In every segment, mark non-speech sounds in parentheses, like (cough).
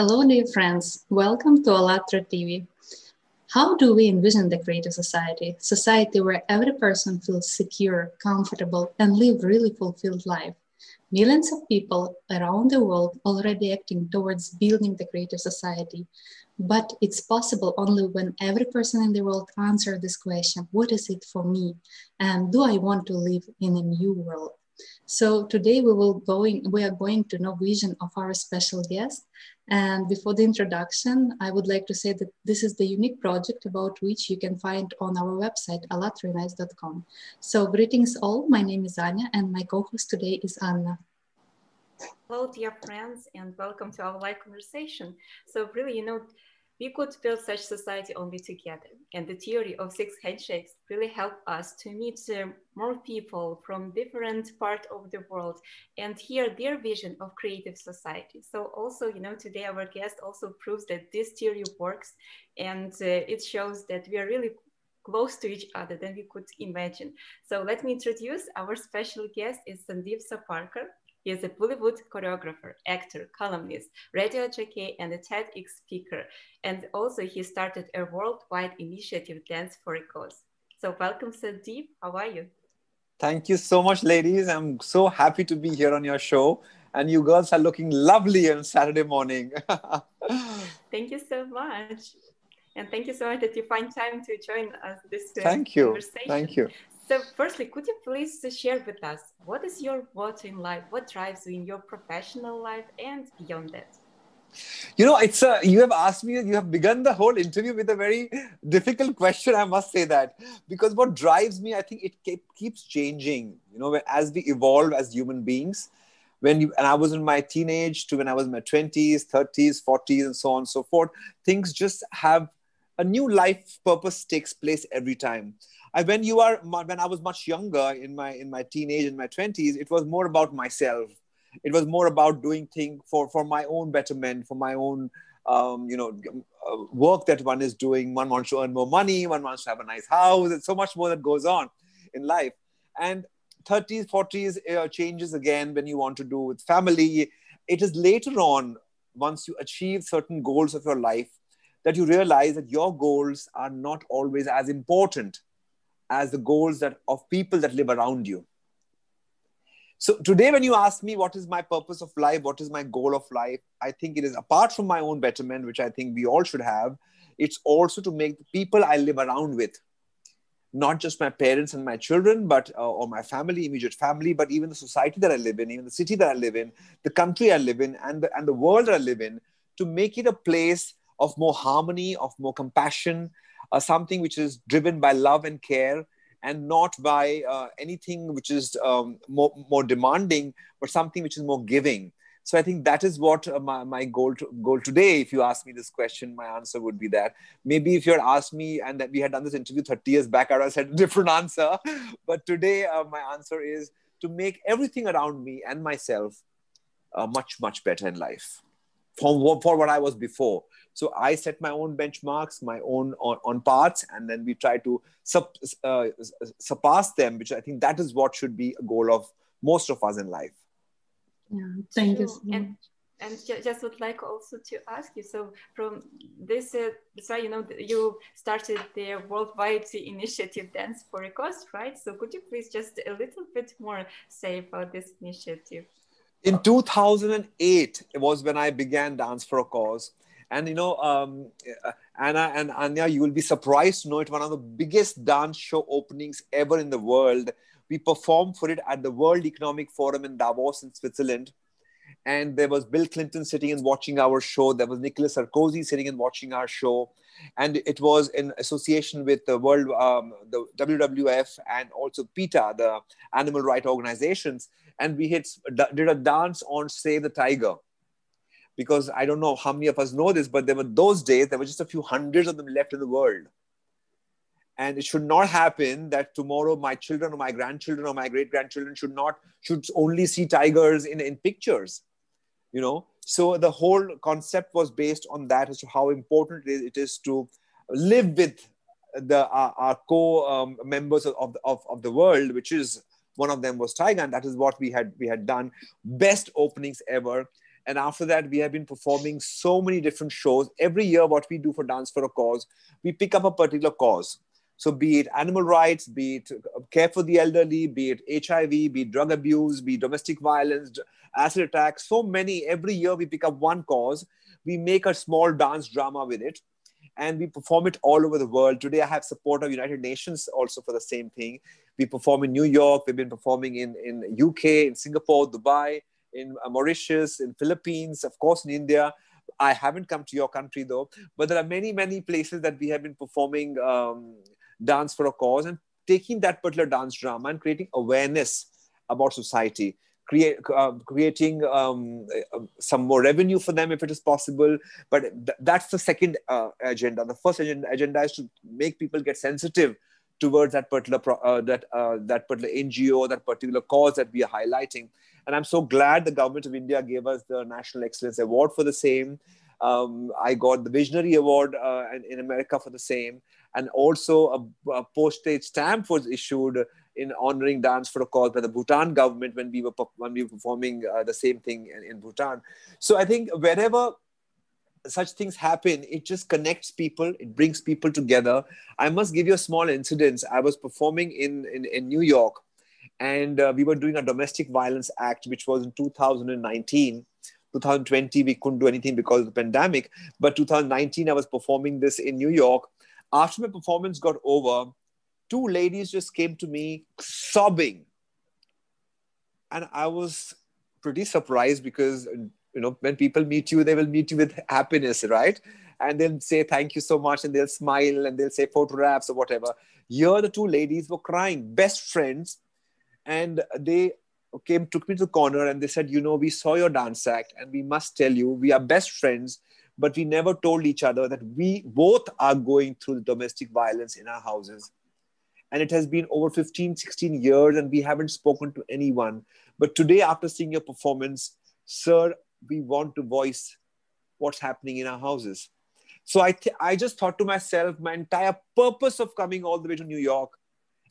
Hello, dear friends. Welcome to ALLATRA TV. How do we envision the creative society? Society where every person feels secure, comfortable, and live really fulfilled life. Millions of people around the world already acting towards building the creative society. But it's possible only when every person in the world answers this question, what is it for me? And do I want to live in a new world? So today we will going we are going to know vision of our special guest. And before the introduction, I would like to say that this is the unique project about which you can find on our website allatraunites.com. So greetings all. My name is Anya, and my co-host today is Anna. Hello, dear friends, and welcome to our live conversation. So really, you know, we could build such society only together. And the theory of six handshakes really helped us to meet uh, more people from different parts of the world and hear their vision of creative society. So also, you know, today our guest also proves that this theory works and uh, it shows that we are really close to each other than we could imagine. So let me introduce our special guest is Sandip Soparrkar. He is a Bollywood choreographer, actor, columnist, radio jockey, and a TEDx speaker. And also he started a worldwide initiative, Dance for a Cause. So welcome, Sandip. How are you? Thank you so much, ladies. I'm so happy to be here on your show. And you girls are looking lovely on Saturday morning. (laughs) thank you so much. And thank you so much that you find time to join us this uh, thank you. Thank you. So, firstly, could you please share with us what is your motto in life? What drives you in your professional life and beyond that? You know, it's a, you have asked me, you have begun the whole interview with a very difficult question. I must say that because what drives me, I think it keep, keeps changing. You know, as we evolve as human beings, when you and I was in my teenage to when I was in my twenties, thirties, forties, and so on and so forth, things just have a new life purpose takes place every time. I, when you are when I was much younger in my in my teenage in my twenties, it was more about myself. It was more about doing things for for my own betterment, for my own um, you know uh, work that one is doing. One wants to earn more money. One wants to have a nice house. It's so much more that goes on in life. And 30s, 40s uh, changes again when you want to do with family. It is later on, once you achieve certain goals of your life, that you realize that your goals are not always as important as the goals that of people that live around you. So today when you ask me what is my purpose of life? What is my goal of life? I think it is apart from my own betterment which i think we all should have it's also to make the people i live around with. Not just my parents and my children but uh, or my family immediate family but even the society that i live in even the city that i live in the country i live in and the, and the world i live in to make it a place of more harmony of more compassion uh, something which is driven by love and care and not by uh, anything which is um, more, more demanding, but something which is more giving. So I think that is what uh, my, my goal to, goal today. If you ask me this question, my answer would be that. Maybe if you had asked me and that we had done this interview 30 years back, I would have said a different (laughs) answer. But today, uh, my answer is to make everything around me and myself uh, much much better in life from for what I was before. So I set my own benchmarks, my own on, on paths, and then we try to sub, uh, surpass them, which I think that is what should be a goal of most of us in life. Yeah, thank you. So and, and just would like also to ask you. So from this, uh, so you know, you started the worldwide initiative Dance for a Cause, right? So could you please just a little bit more say about this initiative? in 2008 it was when i began dance for a cause and you know um, anna and anya you will be surprised to know it's one of the biggest dance show openings ever in the world. We performed for it at the world economic forum in davos in switzerland. And there was bill clinton sitting and watching our show. There was nicolas sarkozy sitting and watching our show. And it was in association with the world um, the wwf and also peta the animal rights organizations. And we hit, did a dance on Save the Tiger. Because I don't know how many of us know this, but there were those days, there were just a few hundreds of them left in the world. And it should not happen that tomorrow my children or my grandchildren or my great grandchildren should not, should only see tigers in, in pictures, you know? So the whole concept was based on that as to how important it is, to live with the our, our co-members um, of, of, of the world, which is one of them was Tiger, and that is what we had we had done. Best openings ever. And after that, we have been performing so many different shows. Every year, what we do for Dance for a Cause, we pick up a particular cause. So, be it animal rights, be it uh, care for the elderly, be it HIV, be it drug abuse, be domestic violence, acid attacks, so many. Every year, we pick up one cause. We make a small dance drama with it and we perform it all over the world. Today, I have support of United Nations also for the same thing. We perform in New York. We've been performing in, in UK, in Singapore, Dubai, in Mauritius, in Philippines, of course, in India. I haven't come to your country though, but there are many, many places that we have been performing um, dance for a cause and taking that particular dance drama and creating awareness about society create, uh, creating um, uh, some more revenue for them if it is possible. But th- that's the second uh, agenda. The first agenda, agenda is to make people get sensitive towards that particular pro- uh, that uh, that particular NGO, that particular cause that we are highlighting. And I'm so glad the government of India gave us the National Excellence Award for the same. Um, I got the Visionary Award uh, in, America for the same, and also a, a postage stamp was issued in honoring dance for a cause by the Bhutan government when we were when we were performing uh, the same thing in, in Bhutan. So I think wherever such things happen, it just connects people, it brings people together. I must give you a small incident. I was performing in, in, in New York and uh, we were doing a domestic violence act, which was in 2019. 2020, we couldn't do anything because of the pandemic. But 2019, I was performing this in New York. After my performance got over, two ladies just came to me sobbing. And I was pretty surprised because, you know, when people meet you, they will meet you with happiness, right? And they'll say, thank you so much. And they'll smile and they'll say photographs or whatever. Here, the two ladies were crying, best friends. And they came, took me to the corner and they said, you know, we saw your dance act and we must tell you, we are best friends but we never told each other that we both are going through the domestic violence in our houses. And it has been over 15 16 years and we haven't spoken to anyone. But today after seeing your performance sir we want to voice what's happening in our houses. So i th- i just thought to myself my entire purpose of coming all the way to new york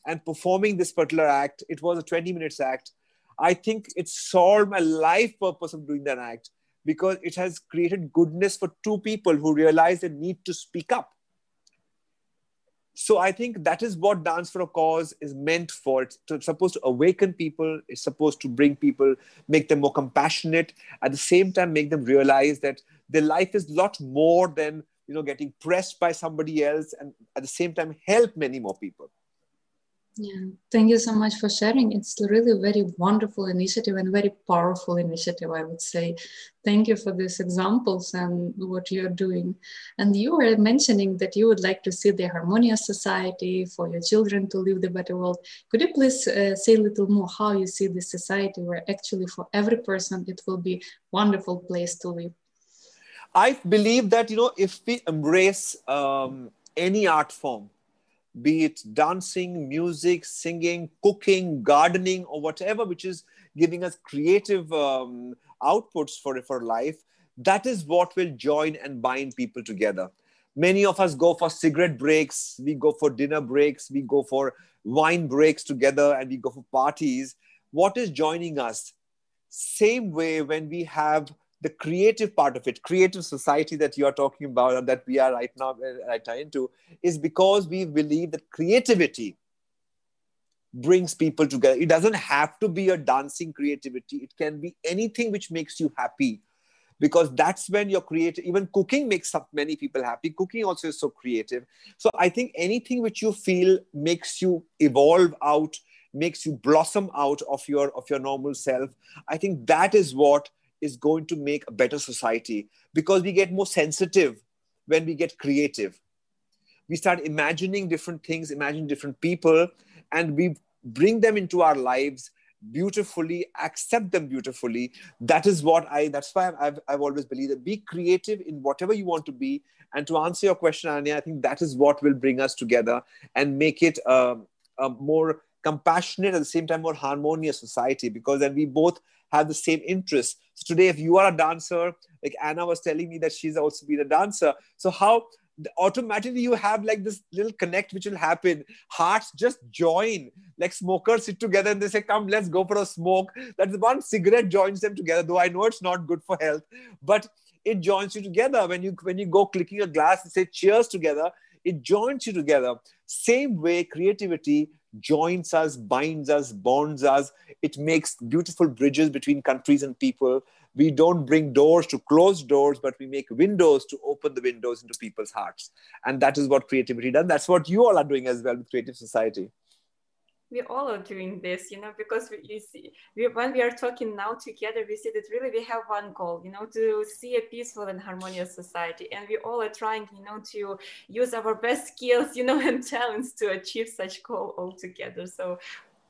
and performing this particular act it was a 20 minutes act i think it solved my life purpose of doing that act because it has created goodness for two people who realize they need to speak up so I think that is what Dance for a Cause is meant for. It's, supposed to awaken people. It's supposed to bring people, make them more compassionate. At the same time, make them realize that their life is a lot more than you know getting pressed by somebody else, and at the same time help many more people. Yeah, thank you so much for sharing. It's really a very wonderful initiative and very powerful initiative, I would say. Thank you for these examples and what you're doing. And you were mentioning that you would like to see the harmonious society for your children to live the better world. Could you please uh, say a little more how you see this society where actually for every person it will be wonderful place to live? I believe that, you know, if we embrace um, any art form, be it dancing, music, singing, cooking, gardening, or whatever which is giving us creative um, outputs for, for life, that is what will join and bind people together. Many of us go for cigarette breaks, we go for dinner breaks, we go for wine breaks together, and we go for parties. What is joining us? Same way when we have the creative part of it, creative society that you are talking about and that we are right now uh, right now into, is because we believe that creativity brings people together. It doesn't have to be a dancing creativity. It can be anything which makes you happy, because that's when you're creative. Even cooking makes many people happy. Cooking also is so creative. So I think anything which you feel makes you evolve out, makes you blossom out of your of your normal self. I think that is what is going to make a better society because we get more sensitive when we get creative. We start imagining different things, imagine different people, and we bring them into our lives beautifully, accept them beautifully. That is what I, that's why I've, I've always believed that be creative in whatever you want to be. And to answer your question, Anya, I think that is what will bring us together and make it a, a more compassionate at the same time more harmonious society because then we both have the same interests. So today, if you are a dancer, like Anna was telling me that she's also been a dancer. So how automatically you have like this little connect which will happen. Hearts just join. Like smokers sit together and they say come let's go for a smoke. That's one cigarette joins them together though i know it's not good for health but it joins you together. When you when you go clicking a glass and say cheers together it joins you together. Same way creativity joins us binds us bonds us it makes beautiful bridges between countries and people we don't bring doors to close doors, but we make windows to open the windows into people's hearts. And that is what creativity does. That's what you all are doing as well with Creative Society we all are doing this you know because we, you see we, when we are talking now together we see that really we have one goal you know to see a peaceful and harmonious society. And we all are trying you know to use our best skills you know (laughs) and talents to achieve such goal all together. So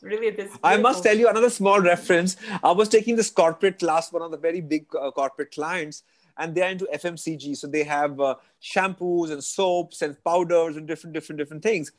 really this i must tell you another small reference. I was taking this corporate class one of the very big uh, corporate clients and they're into fmcg so they have uh, shampoos and soaps and powders and different different different things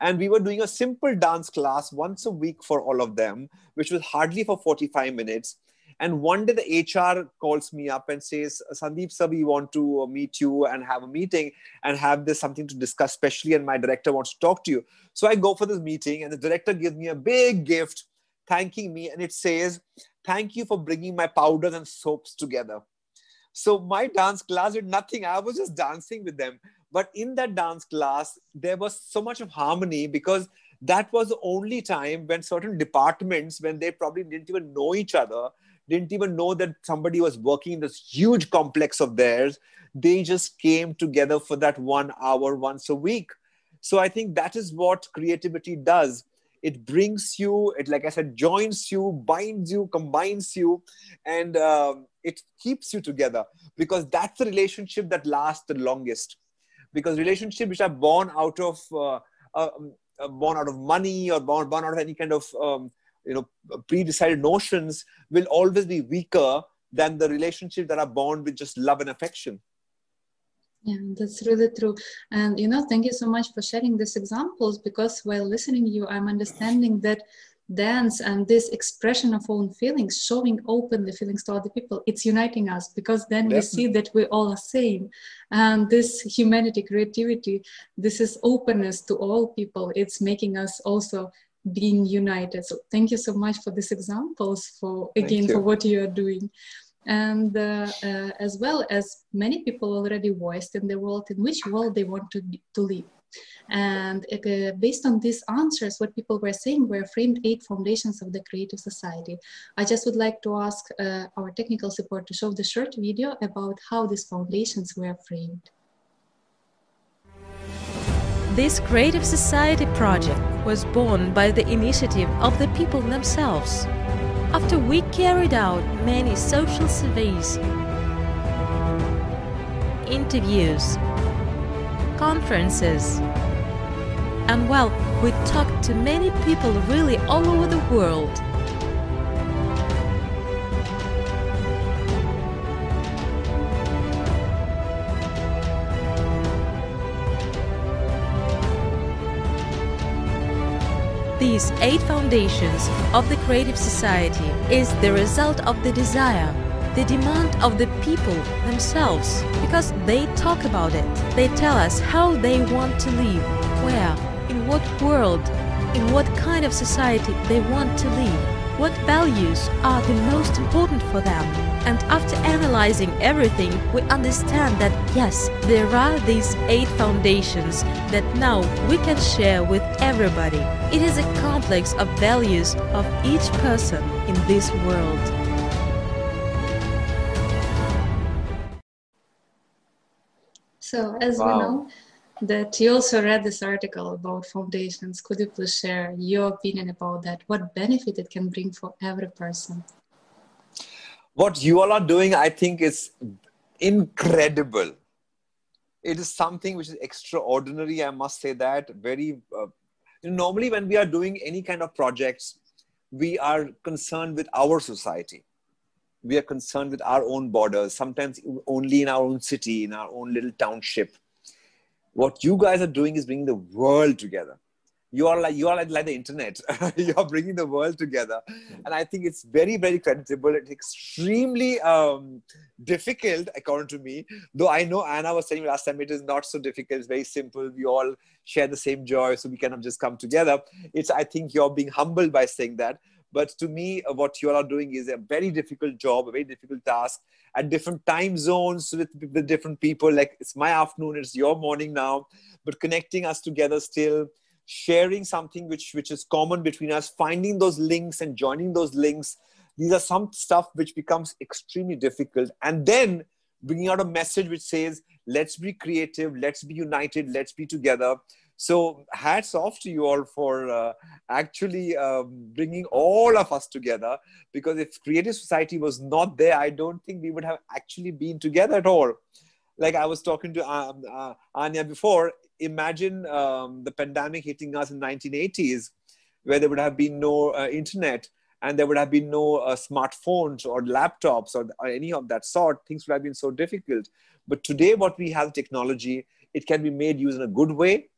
and we were doing a simple dance class once a week for all of them which was hardly for 45 minutes and one day the HR calls me up and says, Sandip sir, we want to meet you and have a meeting and have this something to discuss, especially, and my director wants to talk to you. So I go for this meeting, and the director gives me a big gift, thanking me, and it says, Thank you for bringing my powders and soaps together. So my dance class did nothing. I was just dancing with them. But in that dance class, there was so much of harmony because that was the only time when certain departments, when they probably didn't even know each other, didn't even know that somebody was working in this huge complex of theirs. They just came together for that one hour once a week. So I think that is what creativity does. It brings you, it like I said, joins you, binds you, combines you, and um, it keeps you together because that's the relationship that lasts the longest. Because relationships which are born out of uh, uh, born out of money or born, born out of any kind of um, you know pre-decided notions will always be weaker than the relationships that are born with just love and affection yeah that's really true and you know thank you so much for sharing these examples because while listening you i'm understanding that dance and this expression of own feelings showing openly feelings to other people it's uniting us because then Definitely. we see that we all are same and this humanity creativity this is openness to all people it's making us also being united. So thank you so much for these examples, for again for what you are doing, and uh, uh, as well as many people already voiced in the world in which world they want to to live. And uh, based on these answers, what people were saying were framed eight foundations of the creative society. I just would like to ask uh, our technical support to show the short video about how these foundations were framed. This Creative Society project was born by the initiative of the people themselves. After we carried out many social surveys, interviews, conferences, and well, we talked to many people really all over the world. These eight foundations of the Creative Society is the result of the desire, the demand of the people themselves, because they talk about it. They tell us how they want to live, where, in what world, in what kind of society they want to live what values are the most important for them. And after analyzing everything, we understand that yes, there are these eight foundations that now we can share with everybody. It is a complex of values of each person in this world. So, as wow. we know, that you also read this article about foundations. Could you please share your opinion about that? What benefit it can bring for every person? What you all are doing, I think, is incredible. It is something which is extraordinary. I must say that very. Uh, normally, when we are doing any kind of projects, we are concerned with our society. We are concerned with our own borders. Sometimes only in our own city, in our own little township. What you guys are doing is bringing the world together. You are like you are like, like the internet. (laughs) You are bringing the world together. And i think it's very very creditable it's extremely um, difficult according to me. Though i know anna was saying last time it is not so difficult. It's very simple. We all share the same joy so we kind of just come together. It's i think you're being humbled by saying that but to me uh, what you are doing is a very difficult job a very difficult task at different time zones with, with different people. Like it's my afternoon it's your morning now. But connecting us together still sharing something which which is common between us finding those links and joining those links these are some stuff which becomes extremely difficult. And then bringing out a message which says let's be creative let's be united let's be together so hats off to you all for uh, actually um, bringing all of us together. Because if creative society was not there i don't think we would have actually been together at all. Like i was talking to um, uh, anya before imagine um, the pandemic hitting us in 1980s where there would have been no uh, internet and there would have been no uh, smartphones or laptops or, or, any of that sort. Things would have been so difficult. But today what we have technology it can be made use in a good way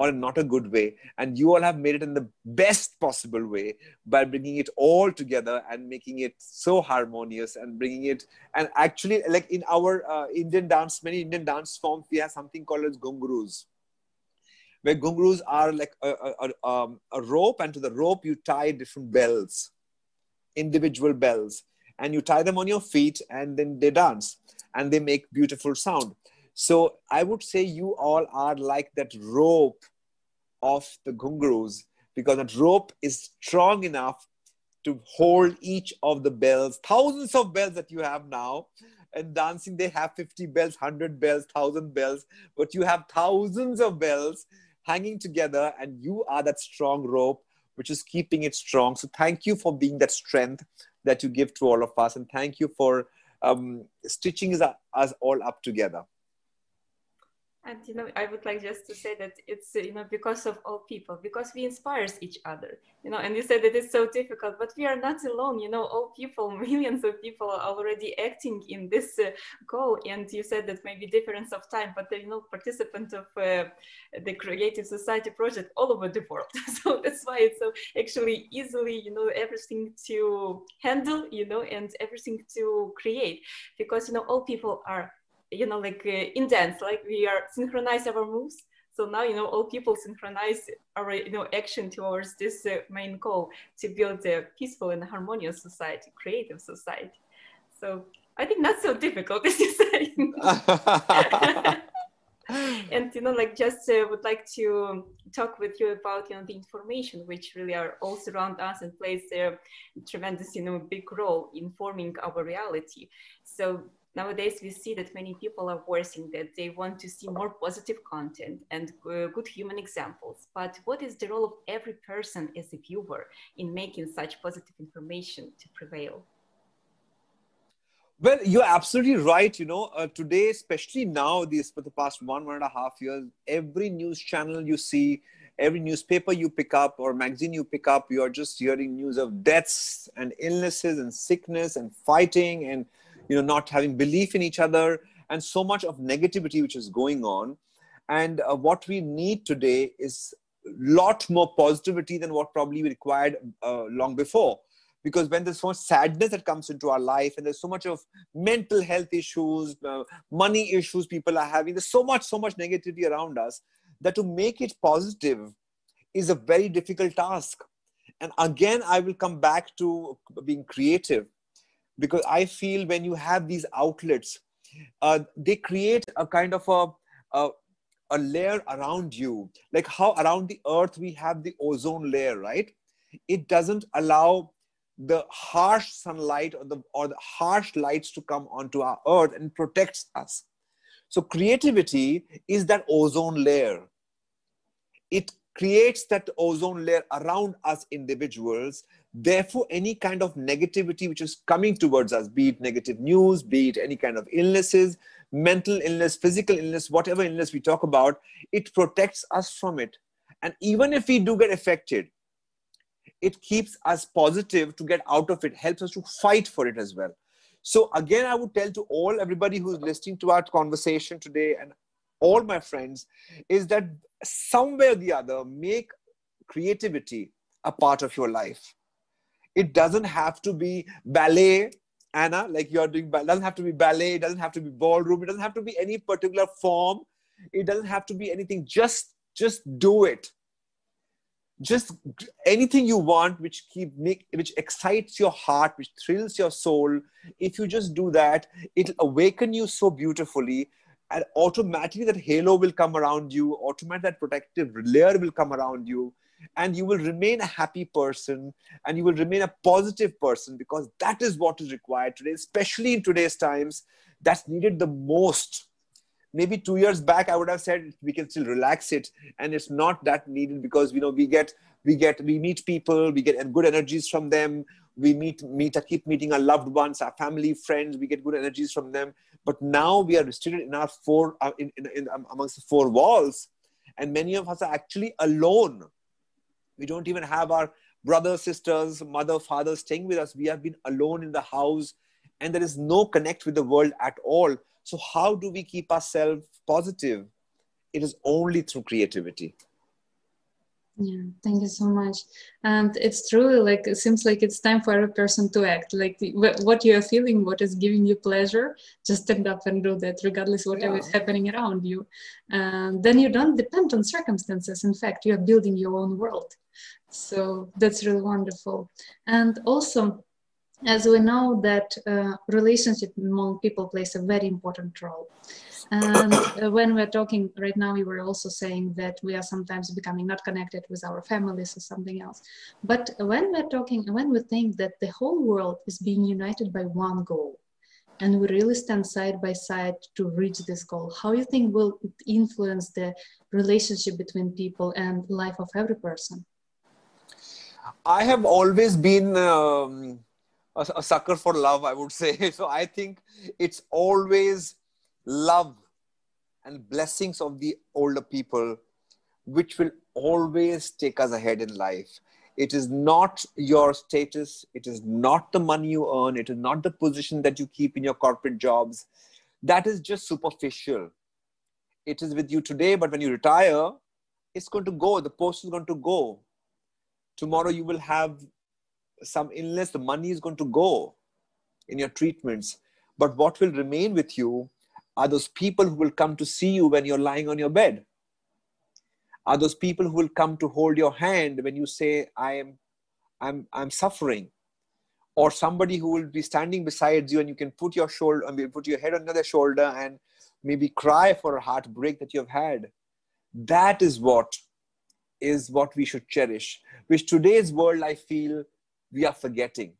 or in not a good way and you all have made it in the best possible way by bringing it all together and making it so harmonious and bringing it and actually like in our uh, indian dance many indian dance forms we have something called as ghungroos where ghungroos are like a, a, um, a rope, and to the rope you tie different bells, individual bells, and you tie them on your feet, and then they dance and they make beautiful sound. So I would say you all are like that rope of the ghungroos because that rope is strong enough to hold each of the bells, thousands of bells that you have now. And dancing, they have 50 bells, 100 bells, 1000 bells, but you have thousands of bells hanging together and you are that strong rope which is keeping it strong so thank you for being that strength that you give to all of us and thank you for um, stitching us all up together and you know, I would like just to say that it's you know because of all people, because we inspires each other. You know, and you said that it's so difficult, but we are not alone. You know, all people, (laughs) millions of people are already acting in this uh, goal. And you said that maybe difference of time, but you know, participant of uh, the Creative Society project all over the world. (laughs) so that's why it's so actually easily, you know, everything to handle, you know, and everything to create, because you know, all people are you know, like uh, in dance, like we are synchronize our moves. So now, you know, all people synchronize our, you know, action towards this uh, main goal to build a peaceful and harmonious society, creative society. So I think not so difficult, as you say. and you know like just uh, would like to talk with you about you know the information which really are all surround us and plays a tremendous you know big role in forming our reality so nowadays we see that many people are voicing that they want to see more positive content and uh, good human examples. But what is the role of every person as a viewer in making such positive information to prevail? Well you're absolutely right you know uh, today especially now this for the past one one and a half years every news channel you see every newspaper you pick up or magazine you pick up you're just hearing news of deaths and illnesses and sickness and fighting and you know not having belief in each other and so much of negativity which is going on. And uh, what we need today is lot more positivity than what probably we required uh, long before. Because when there's so much sadness that comes into our life and there's so much of mental health issues uh, money issues people are having there's so much so much negativity around us that to make it positive is a very difficult task. And again i will come back to being creative because i feel when you have these outlets uh, they create a kind of a, a, a layer around you. Like how around the earth we have the ozone layer right? It doesn't allow the harsh sunlight or the or the harsh lights to come onto our earth and protects us. So creativity is that ozone layer. It creates that ozone layer around us individuals Therefore, any kind of negativity which is coming towards us, be it negative news, be it any kind of illnesses, mental illness, physical illness, whatever illness we talk about, it protects us from it. And even if we do get affected, it keeps us positive to get out of it, helps us to fight for it as well. So, again, I would tell to all everybody who's listening to our conversation today and all my friends is that somewhere or the other, make creativity a part of your life. It doesn't have to be ballet, Anna, like you're doing, it doesn't have to be ballet, it doesn't have to be ballroom, it doesn't have to be any particular form, it doesn't have to be anything. Just, just do it. Just anything you want, which keep make, which excites your heart, which thrills your soul. If you just do that, it'll awaken you so beautifully and automatically that halo will come around you automatically that protective layer will come around you and you will remain a happy person and you will remain a positive person because that is what is required today especially in today's times that's needed the most. Maybe two years back i would have said we can still relax it and it's not that needed because you know we get we get we meet people we get good energies from them. We meet meet keep meeting our loved ones our family friends we get good energies from them. But now we are restricted in our four uh, in, in, in amongst the four walls and many of us are actually alone we don't even have our brothers sisters mother father staying with us. We have been alone in the house and there is no connect with the world at all. So how do we keep ourselves positive? It is only through creativity. Yeah thank you so much. And it's truly like it seems like it's time for every person to act. Like what you are feeling what is giving you pleasure just stand up and do that regardless whatever yeah. is happening around you. And then you don't depend on circumstances. In fact you are building your own world so that's really wonderful and also as we know that uh, relationship among people plays a very important role and uh, when we're talking right now, we were also saying that we are sometimes becoming not connected with our families or something else. But when we're talking, when we think that the whole world is being united by one goal, and we really stand side by side to reach this goal, how you think will it influence the relationship between people and life of every person? I have always been um, a, a sucker for love, I would (laughs) say. So I think it's always love and blessings of the older people which will always take us ahead in life. It is not your status. It is not the money you earn. It is not the position that you keep in your corporate jobs. That is just superficial. It is with you today but when you retire it's going to go. The post is going to go tomorrow you will have some illness the money is going to go in your treatments. But what will remain with you are those people who will come to see you when you're lying on your bed. Are those people who will come to hold your hand when you say i am i'm i'm suffering. Or somebody who will be standing beside you and you can put your shoulder mean, put your head on their shoulder and maybe cry for a heartbreak that you have had. That is what is what we should cherish which today's world i feel we are forgetting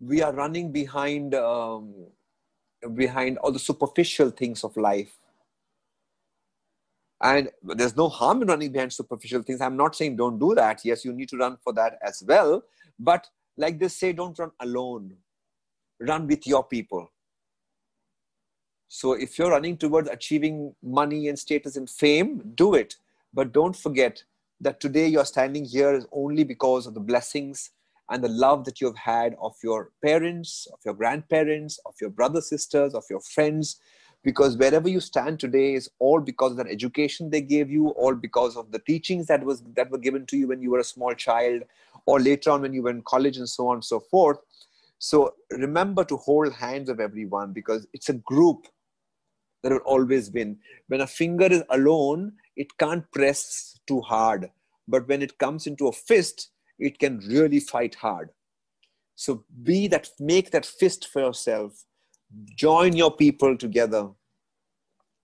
we are running behind um, behind all the superficial things of life. And there's no harm in running behind superficial things. I'm not saying don't do that. Yes, you need to run for that as well. But like they say, don't run alone, run with your people. So if you're running towards achieving money and status and fame, do it. But don't forget that today you're standing here is only because of the blessings and the love that you've had of your parents, of your grandparents, of your brothers, sisters, of your friends. Because wherever you stand today is all because of that education they gave you, all because of the teachings that was that were given to you when you were a small child, or later on when you were in college and so on and so forth. So remember to hold hands of everyone because it's a group that will always win. When a finger is alone, it can't press too hard. But when it comes into a fist, it can really fight hard. So be that, make that fist for yourself. Join your people together.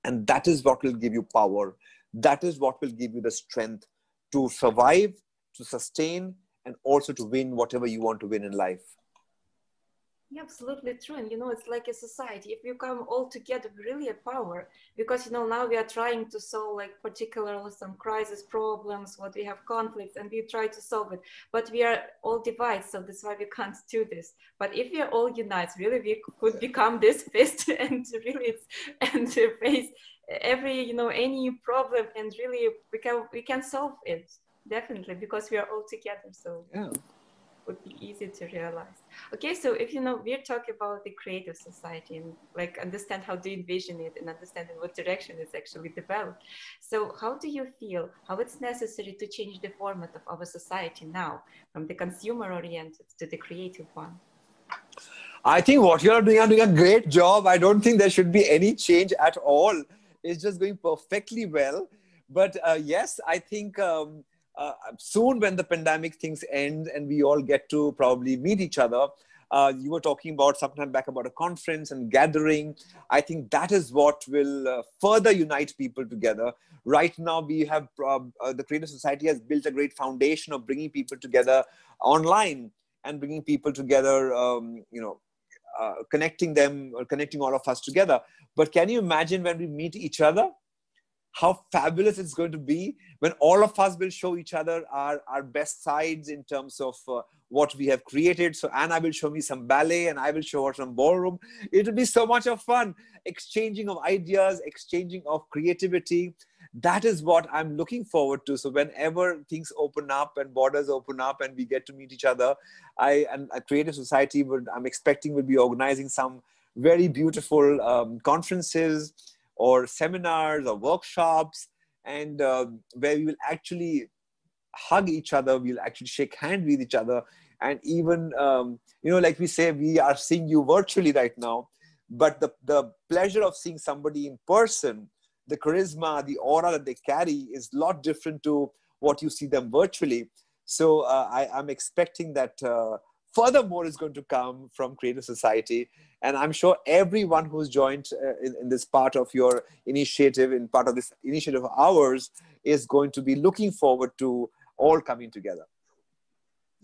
And that is what will give you power. That is what will give you the strength to survive, to sustain, and also to win whatever you want to win in life. Yeah, absolutely true. And you know, it's like a society. If you come all together, really a power. Because you know, now we are trying to solve like particularly some crisis problems, what we have conflicts, and we try to solve it. But we are all divided, so that's why we can't do this. But if we are all united, really, we could become this (laughs) fist (laughs) and really and face every you know any problem, and really we can we can solve it definitely because we are all together. So yeah would be easy to realize. Okay, so if you know, we're talking about the creative society and like understand how to envision it and understand in what direction it's actually developed. So how do you feel how it's necessary to change the format of our society now from the consumer oriented to the creative one? I think what you're doing, you're doing a great job. I don't think there should be any change at all. It's just going perfectly well. But uh, yes, I think um, uh, soon when the pandemic things end and we all get to probably meet each other, uh, you were talking about sometime back about a conference and gathering. I think that is what will uh, further unite people together. Right now, we have um, uh, the Creative Society has built a great foundation of bringing people together online and bringing people together. Um, you know, uh, connecting them or connecting all of us together. But can you imagine when we meet each other? How fabulous it's going to be when all of us will show each other our, our best sides in terms of uh, what we have created. So Anna will show me some ballet and I will show her some ballroom. It will be so much of fun, exchanging of ideas, exchanging of creativity. That is what I'm looking forward to. So whenever things open up and borders open up and we get to meet each other, I and a creative society would I'm expecting will be organizing some very beautiful um, conferences or seminars or workshops and uh, where we will actually hug each other we'll actually shake hands with each other. And even um, you know like we say we are seeing you virtually right now but the, the pleasure of seeing somebody in person the charisma the aura that they carry is a lot different to what you see them virtually. So uh, I, i'm expecting that uh, furthermore is going to come from creative society. And i'm sure everyone who's joined uh, in, in, this part of your initiative in part of this initiative of ours is going to be looking forward to all coming together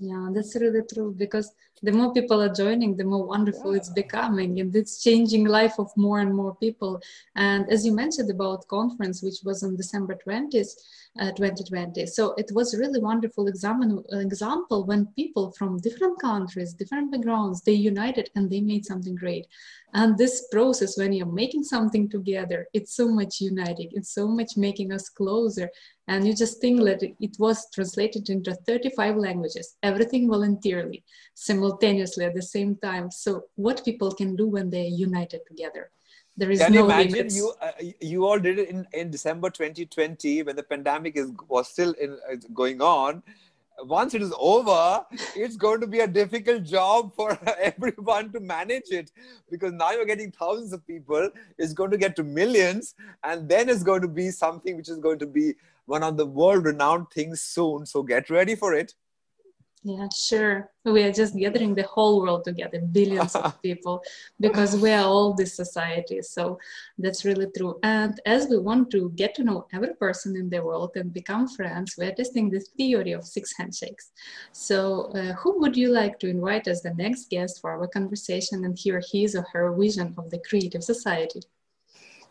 yeah that's really true because the more people are joining the more wonderful yeah. it's becoming and it's changing life of more and more people and as you mentioned about conference which was on december 20th uh, 2020 so it was really wonderful example example when people from different countries different backgrounds they united and they made something great and this process when you're making something together it's so much uniting it's so much making us closer. And you just think that it was translated into 35 languages everything voluntarily simultaneously at the same time. So what people can do when they're united together? There is can no you imagine limits. you uh, you all did it in, in december 2020 when the pandemic is was still in, uh, going on once it is over, it's going to be a difficult job for (laughs) everyone to manage it because now you're getting thousands of people. It's going to get to millions, and then it's going to be something which is going to be one of the world renowned things soon. So get ready for it. Yeah, sure. We are just gathering the whole world together, billions of (laughs) people, because we are all this society. So that's really true. And as we want to get to know every person in the world and become friends, we're testing this theory of six handshakes. So, uh, who would you like to invite as the next guest for our conversation and hear his or her vision of the creative society?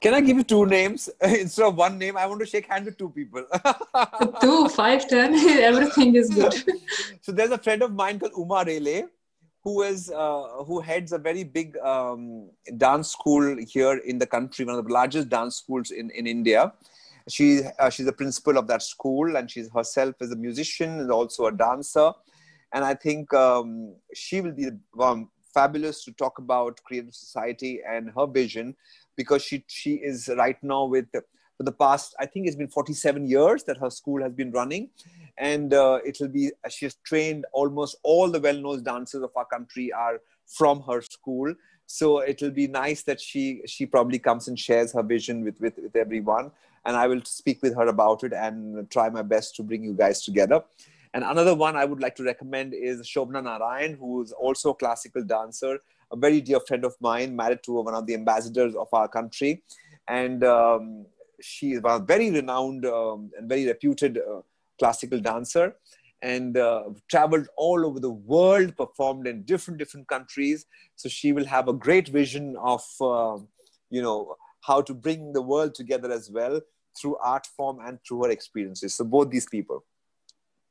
Can I give you two names (laughs) instead of one name? I want to shake hands with two people. (laughs) two, five, ten, (laughs) everything is good. so there's a friend of mine called Uma Rele, who is uh, who heads a very big um, dance school here in the country, one of the largest dance schools in in India. She uh, she's a principal of that school, and she's herself is a musician and also a dancer. And I think um, she will be um, fabulous to talk about creative society and her vision because she she is right now with for the past I think it's been 47 years that her school has been running, and uh, it'll be she has trained almost all the well-known dancers of our country are from her school. So it'll be nice that she she probably comes and shares her vision with with, with everyone, and I will speak with her about it and try my best to bring you guys together. And another one I would like to recommend is Shovana Narayan, who is also a classical dancer a very dear friend of mine, married to one of the ambassadors of our country. And um, she is a very renowned um, and very reputed uh, classical dancer and uh, traveled all over the world, performed in different, different countries. So she will have a great vision of, uh, you know, how to bring the world together as well through art form and through her experiences. So both these people.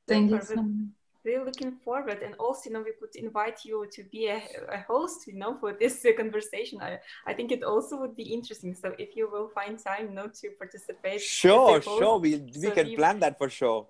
Thank you so much really looking forward. And also you know we could invite you to be a, a host you know for this uh, conversation. I, I think it also would be interesting. So if you will find time you know to participate sure sure. We we so can we, plan that for sure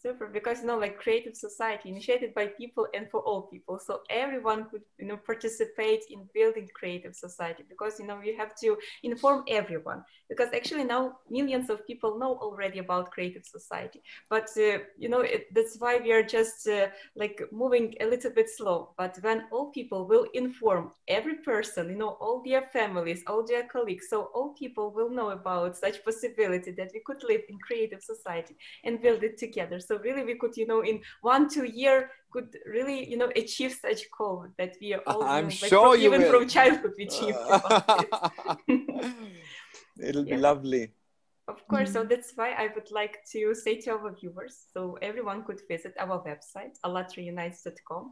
Super, because you know, like creative society initiated by people and for all people. So everyone could, you know, participate in building creative society because you know you have to inform everyone. Because actually now millions of people know already about creative society, but uh, you know it, that's why we are just uh, like moving a little bit slow. But when all people will inform every person, you know, all their families, all their colleagues, so all people will know about such possibility that we could live in creative society and build it together so really we could you know in one two year could really you know achieve such goal that we are all i'm you know, sure like from, you even will. from childhood we achieved (laughs) (laughs) it'll be lovely. Of course, so Mhm. that's why I would like to say to our viewers, so everyone could visit our website, allatraunites.com,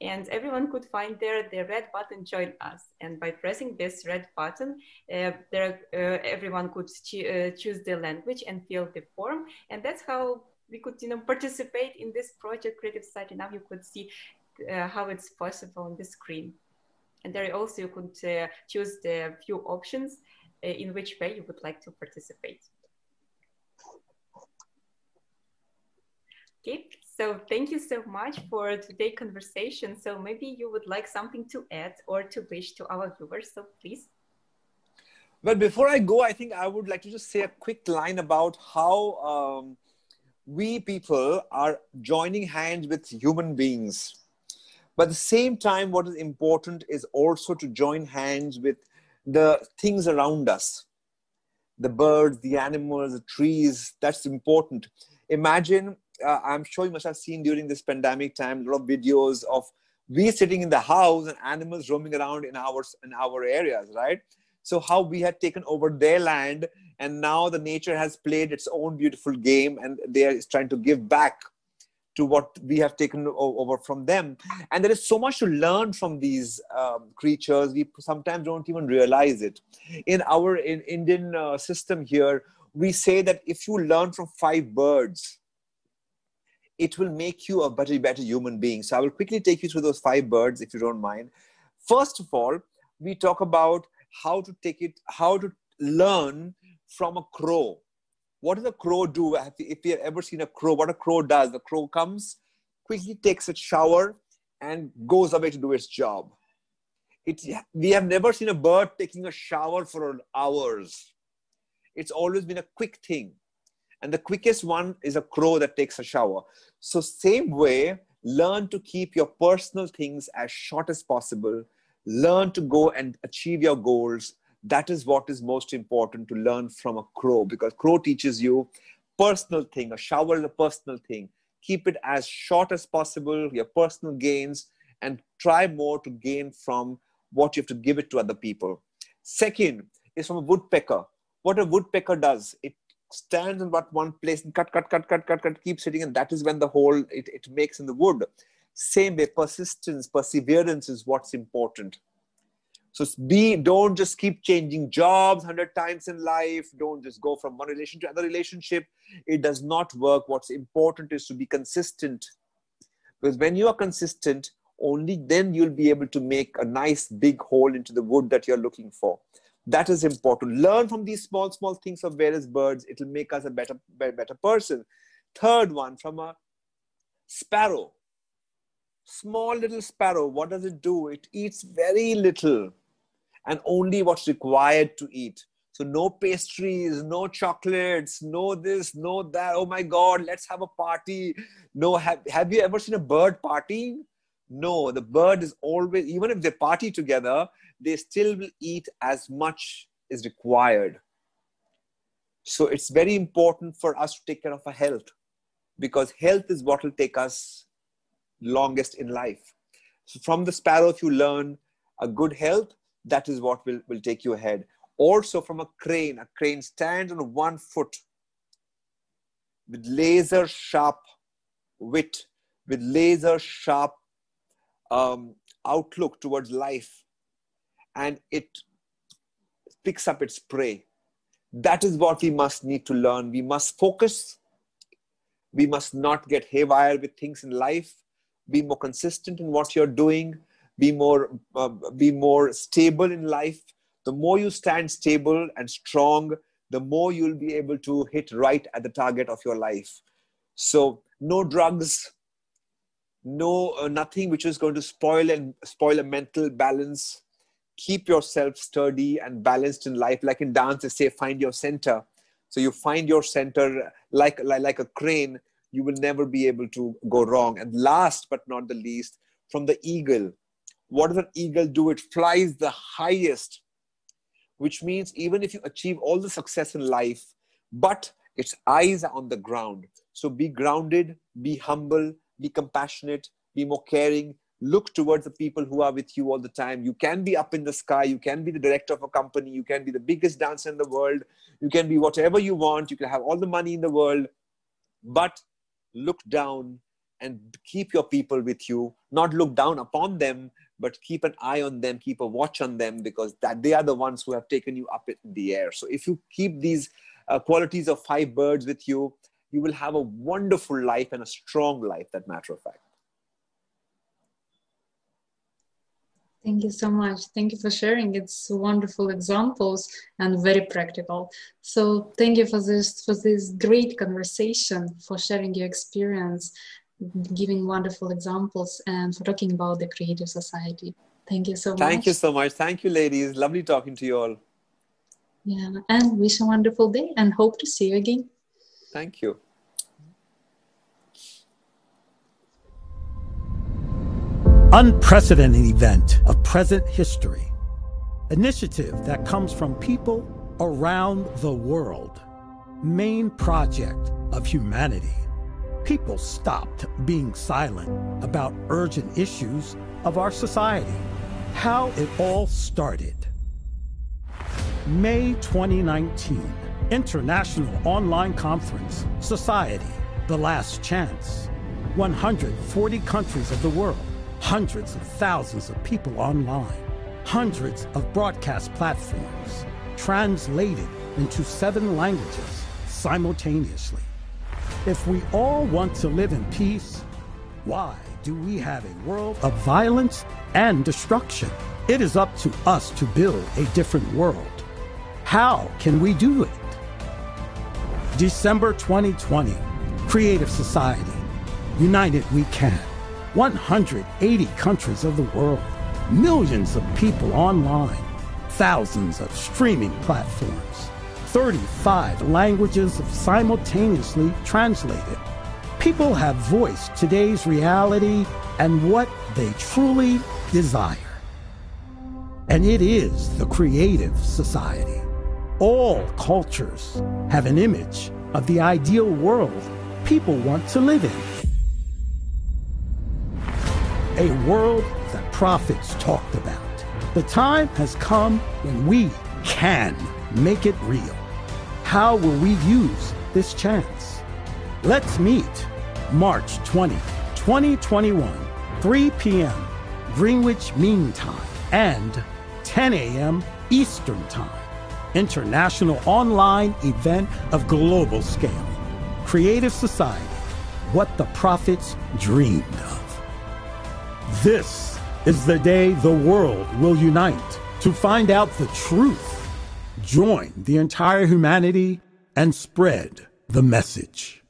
and everyone could find there the red button join us. And by pressing this red button uh, there uh, everyone could cho- uh, choose the language and fill the form. And that's how we could you know participate in this project creative society now you could see uh, how it's possible on the screen and there also you could uh, choose the few options uh, in which way you would like to participate Okay, so thank you so much for today's conversation. So maybe you would like something to add or to wish to our viewers. So please. Well, before I go, I think I would like to just say a quick line about how um, we people are joining hands with human beings. But at the same time, what is important is also to join hands with the things around us the birds, the animals, the trees. That's important. Imagine, uh, I'm sure you must have seen during this pandemic time a lot of videos of we sitting in the house and animals roaming around in our in our areas, right? So how we had taken over their land, and now the nature has played its own beautiful game, and they are trying to give back to what we have taken over from them. And there is so much to learn from these um, creatures. We sometimes don't even realize it. In our in Indian uh, system here, we say that if you learn from five birds, it will make you a better, better human being. So I will quickly take you through those five birds, if you don't mind. First of all, we talk about how to take it, how to learn from a crow. What does a crow do? If you have ever seen a crow, what a crow does, the crow comes, quickly takes a shower, and goes away to do its job. It, we have never seen a bird taking a shower for hours. It's always been a quick thing. And the quickest one is a crow that takes a shower. So, same way, learn to keep your personal things as short as possible. Learn to go and achieve your goals. That is what is most important to learn from a crow because crow teaches you personal thing. A shower is a personal thing. Keep it as short as possible, your personal gains, and try more to gain from what you have to give it to other people. Second is from a woodpecker. What a woodpecker does, it stands in what one place and cut, cut, cut, cut, cut, cut, keeps hitting, and that is when the hole it, it makes in the wood. Same way, persistence, perseverance is what's important. So be don't just keep changing jobs hundred times in life. Don't just go from one relation to another relationship. It does not work. What's important is to be consistent. Because when you are consistent, only then you'll be able to make a nice big hole into the wood that you're looking for. That is important. Learn from these small, small things of various birds. It'll make us a better, better, better person. Third one from a sparrow. Small little sparrow. What does it do? It eats very little and only what's required to eat. So no pastries, no chocolates, no this, no that. Oh my God, let's have a party. No, have, have you ever seen a bird partying? No, the bird is always, even if they party together, they still will eat as much is required. So it's very important for us to take care of our health because health is what will take us longest in life. So from the sparrow, if you learn a good health, that is what will, will take you ahead. Also, from a crane, a crane stands on one foot with laser sharp wit, with laser sharp um, outlook towards life, and it picks up its prey. That is what we must need to learn. We must focus. We must not get haywire with things in life. Be more consistent in what you're doing be more uh, be more stable in life the more you stand stable and strong the more you'll be able to hit right at the target of your life so no drugs, no uh, nothing which is going to spoil and spoil a mental balance. Keep yourself sturdy and balanced in life. Like in dance, they say, find your center. So you find your center like, like, like a crane, you will never be able to go wrong. And last but not the least, from the eagle, what does an eagle do? It flies the highest, which means even if you achieve all the success in life, but its eyes are on the ground. So be grounded, be humble, be compassionate, be more caring, look towards the people who are with you all the time. You can be up in the sky, you can be the director of a company, you can be the biggest dancer in the world, you can be whatever you want, you can have all the money in the world, but look down and keep your people with you, not look down upon them, but keep an eye on them, keep a watch on them because that they are the ones who have taken you up in the air. So if you keep these uh, qualities of five birds with you, you will have a wonderful life and a strong life, that matter of fact. Thank you so much. Thank you for sharing. It's wonderful examples and very practical. So thank you for this for this great conversation, for sharing your experience, giving wonderful examples, and for talking about the creative society. Thank you so much. Thank you so much. Thank you, ladies. Lovely talking to you all. Yeah, and wish a wonderful day and hope to see you again. Thank you. Unprecedented event of present history. Initiative that comes from people around the world. Main project of humanity. People stopped being silent about urgent issues of our society. How it all started. May 2019 International Online Conference, Society, The Last Chance. 140 countries of the world, hundreds of thousands of people online, hundreds of broadcast platforms, translated into seven languages simultaneously. If we all want to live in peace, why do we have a world of violence and destruction? It is up to us to build a different world. How can we do it? December 2020, Creative Society. United We Can. 180 countries of the world. Millions of people online. Thousands of streaming platforms. 35 languages simultaneously translated. People have voiced today's reality and what they truly desire. And it is the Creative Society. All cultures have an image of the ideal world people want to live in. A world that prophets talked about. The time has come when we can make it real. How will we use this chance? Let's meet March 20, 2021, 3 p.m. Greenwich Mean Time and 10 a.m. Eastern Time international online event of global scale. Creative Society, what the prophets dreamed of. This is the day the world will unite to find out the truth, join the entire humanity, and spread the message.